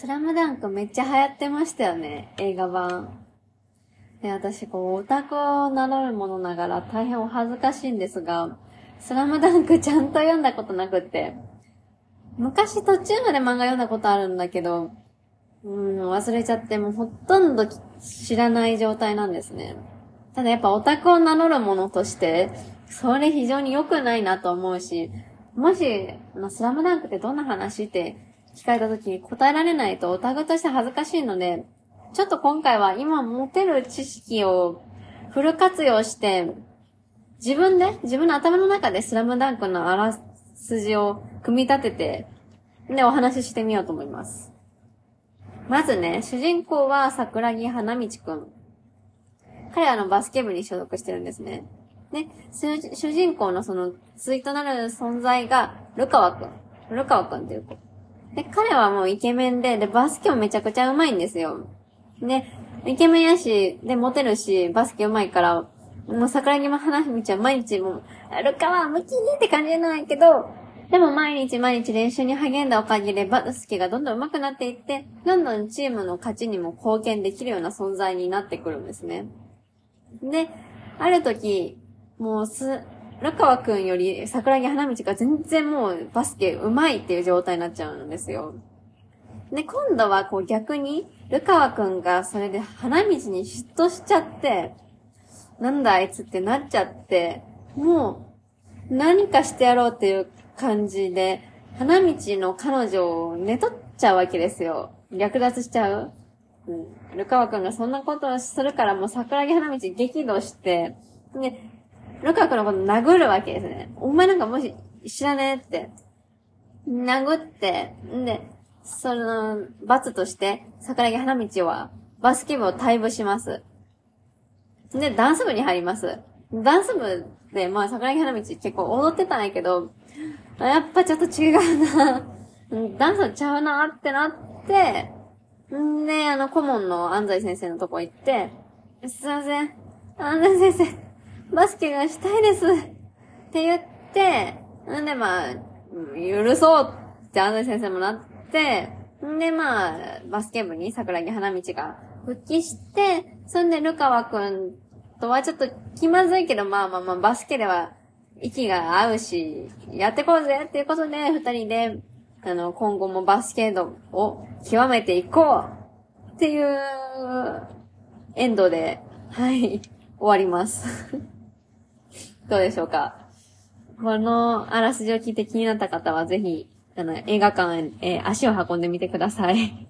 スラムダンクめっちゃ流行ってましたよね、映画版。で、私、こう、オタクを名乗るものながら大変お恥ずかしいんですが、スラムダンクちゃんと読んだことなくって、昔途中まで漫画読んだことあるんだけど、うん、忘れちゃって、もうほとんど知らない状態なんですね。ただやっぱオタクを名乗るものとして、それ非常に良くないなと思うし、もし、あのスラムダンクってどんな話って聞かれた時に答えられないとオタクとして恥ずかしいので、ちょっと今回は今持てる知識をフル活用して、自分で、自分の頭の中でスラムダンクのあらすじを組み立てて、で、お話ししてみようと思います。まずね、主人公は桜木花道くん。彼はあのバスケ部に所属してるんですね。で、主人公のその、対となる存在が、ルカワくん。ルカワくんっていう子。で、彼はもうイケメンで、で、バスケもめちゃくちゃ上手いんですよ。で、イケメンやし、で、モテるし、バスケ上手いから、もう桜木も花道は毎日もう、ルカワ、ムキにって感じじゃないけど、でも毎日毎日練習に励んだおかげでバスケがどんどん上手くなっていって、どんどんチームの勝ちにも貢献できるような存在になってくるんですね。で、ある時、もうす、ルカワくんより桜木花道が全然もうバスケ上手いっていう状態になっちゃうんですよ。で、今度はこう逆に、ルカワくんがそれで花道に嫉妬しちゃって、なんだあいつってなっちゃって、もう、何かしてやろうっていう感じで、花道の彼女を寝取っちゃうわけですよ。略奪しちゃううん。ルカワくんがそんなことをするからもう桜木花道激怒して、で、ルカワくんのこと殴るわけですね。お前なんかもし知らねえって。殴って、んで、その、罰として、桜木花道は、バスケ部を退部します。で、ダンス部に入ります。ダンス部で、まあ、桜木花道結構踊ってたんやけど、やっぱちょっと違うなダンスちゃうなってなって、んで、あの、顧問の安西先生のとこ行って、すいません。安西先生、バスケがしたいです。って言って、んで、まあ、許そうって安西先生もなって、んで、まあ、バスケ部に桜木花道が復帰して、そんで、ルカワくんとはちょっと気まずいけど、まあまあまあ、バスケでは息が合うし、やってこうぜっていうことで、二人で、あの、今後もバスケートを極めていこうっていうエンドで、はい、終わります。どうでしょうか？このあらすじを聞いて気になった方はぜひ、あの、映画館へ、足を運んでみてください。